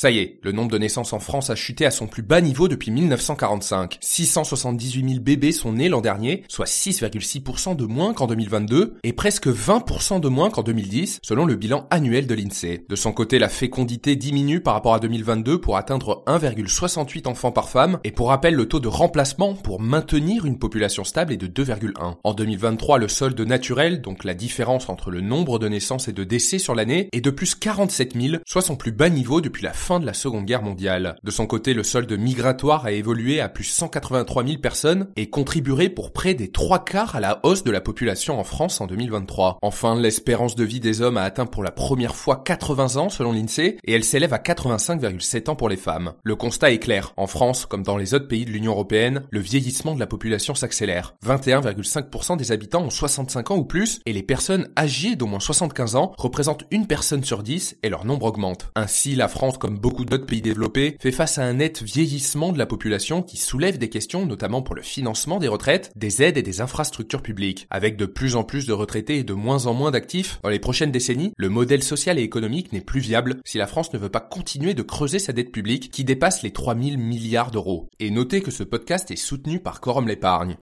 Ça y est, le nombre de naissances en France a chuté à son plus bas niveau depuis 1945. 678 000 bébés sont nés l'an dernier, soit 6,6% de moins qu'en 2022 et presque 20% de moins qu'en 2010, selon le bilan annuel de l'INSEE. De son côté, la fécondité diminue par rapport à 2022 pour atteindre 1,68 enfants par femme et pour rappel, le taux de remplacement pour maintenir une population stable est de 2,1. En 2023, le solde naturel, donc la différence entre le nombre de naissances et de décès sur l'année, est de plus 47 000, soit son plus bas niveau depuis la de la Seconde Guerre mondiale. De son côté, le solde migratoire a évolué à plus 183 000 personnes et contribuerait pour près des trois quarts à la hausse de la population en France en 2023. Enfin, l'espérance de vie des hommes a atteint pour la première fois 80 ans selon l'INSEE et elle s'élève à 85,7 ans pour les femmes. Le constat est clair. En France, comme dans les autres pays de l'Union européenne, le vieillissement de la population s'accélère. 21,5% des habitants ont 65 ans ou plus et les personnes âgées d'au moins 75 ans représentent une personne sur 10 et leur nombre augmente. Ainsi, la France, comme beaucoup d'autres pays développés, fait face à un net vieillissement de la population qui soulève des questions notamment pour le financement des retraites, des aides et des infrastructures publiques. Avec de plus en plus de retraités et de moins en moins d'actifs, dans les prochaines décennies, le modèle social et économique n'est plus viable si la France ne veut pas continuer de creuser sa dette publique qui dépasse les 3000 milliards d'euros. Et notez que ce podcast est soutenu par Quorum l'épargne.